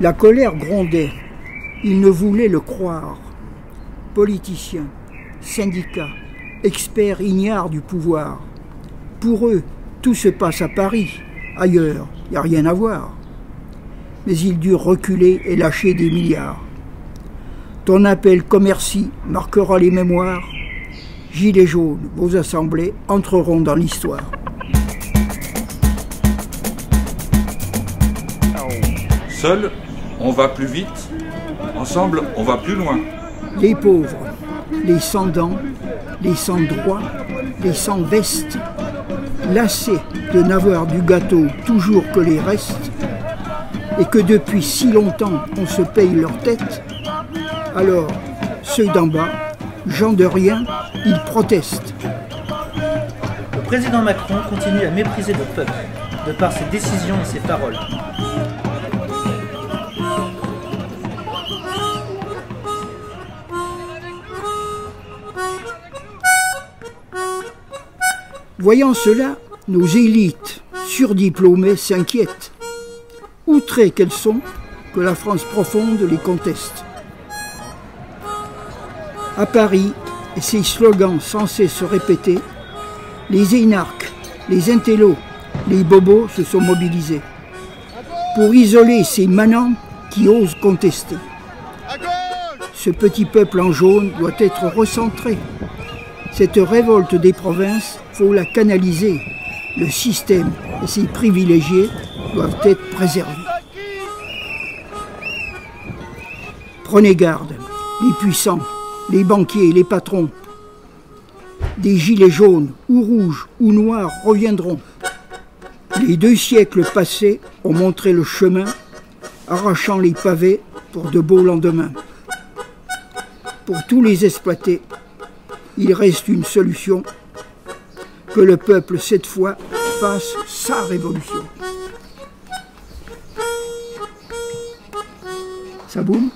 La colère grondait. Ils ne voulaient le croire. Politiciens, syndicats, experts ignares du pouvoir. Pour eux, tout se passe à Paris. Ailleurs, il n'y a rien à voir. Mais ils durent reculer et lâcher des milliards. Ton appel commerci marquera les mémoires. Gilets jaunes, vos assemblées entreront dans l'histoire. Seul, on va plus vite. Ensemble, on va plus loin. Les pauvres, les sans dents, les sans droit, les sans veste, lassés de n'avoir du gâteau toujours que les restes, et que depuis si longtemps on se paye leur tête, alors ceux d'en bas, gens de rien, ils protestent. Le président Macron continue à mépriser le peuple, de par ses décisions et ses paroles. Voyant cela, nos élites surdiplômées s'inquiètent. Outrées qu'elles sont, que la France profonde les conteste. À Paris, et ces slogans censés se répéter, les énarques, les intellos, les bobos se sont mobilisés pour isoler ces manants qui osent contester. Ce petit peuple en jaune doit être recentré. Cette révolte des provinces, la canaliser. Le système et ses privilégiés doivent être préservés. Prenez garde, les puissants, les banquiers, les patrons. Des gilets jaunes ou rouges ou noirs reviendront. Les deux siècles passés ont montré le chemin, arrachant les pavés pour de beaux lendemains. Pour tous les exploités, il reste une solution, que le peuple cette fois fasse sa révolution. Ça boum?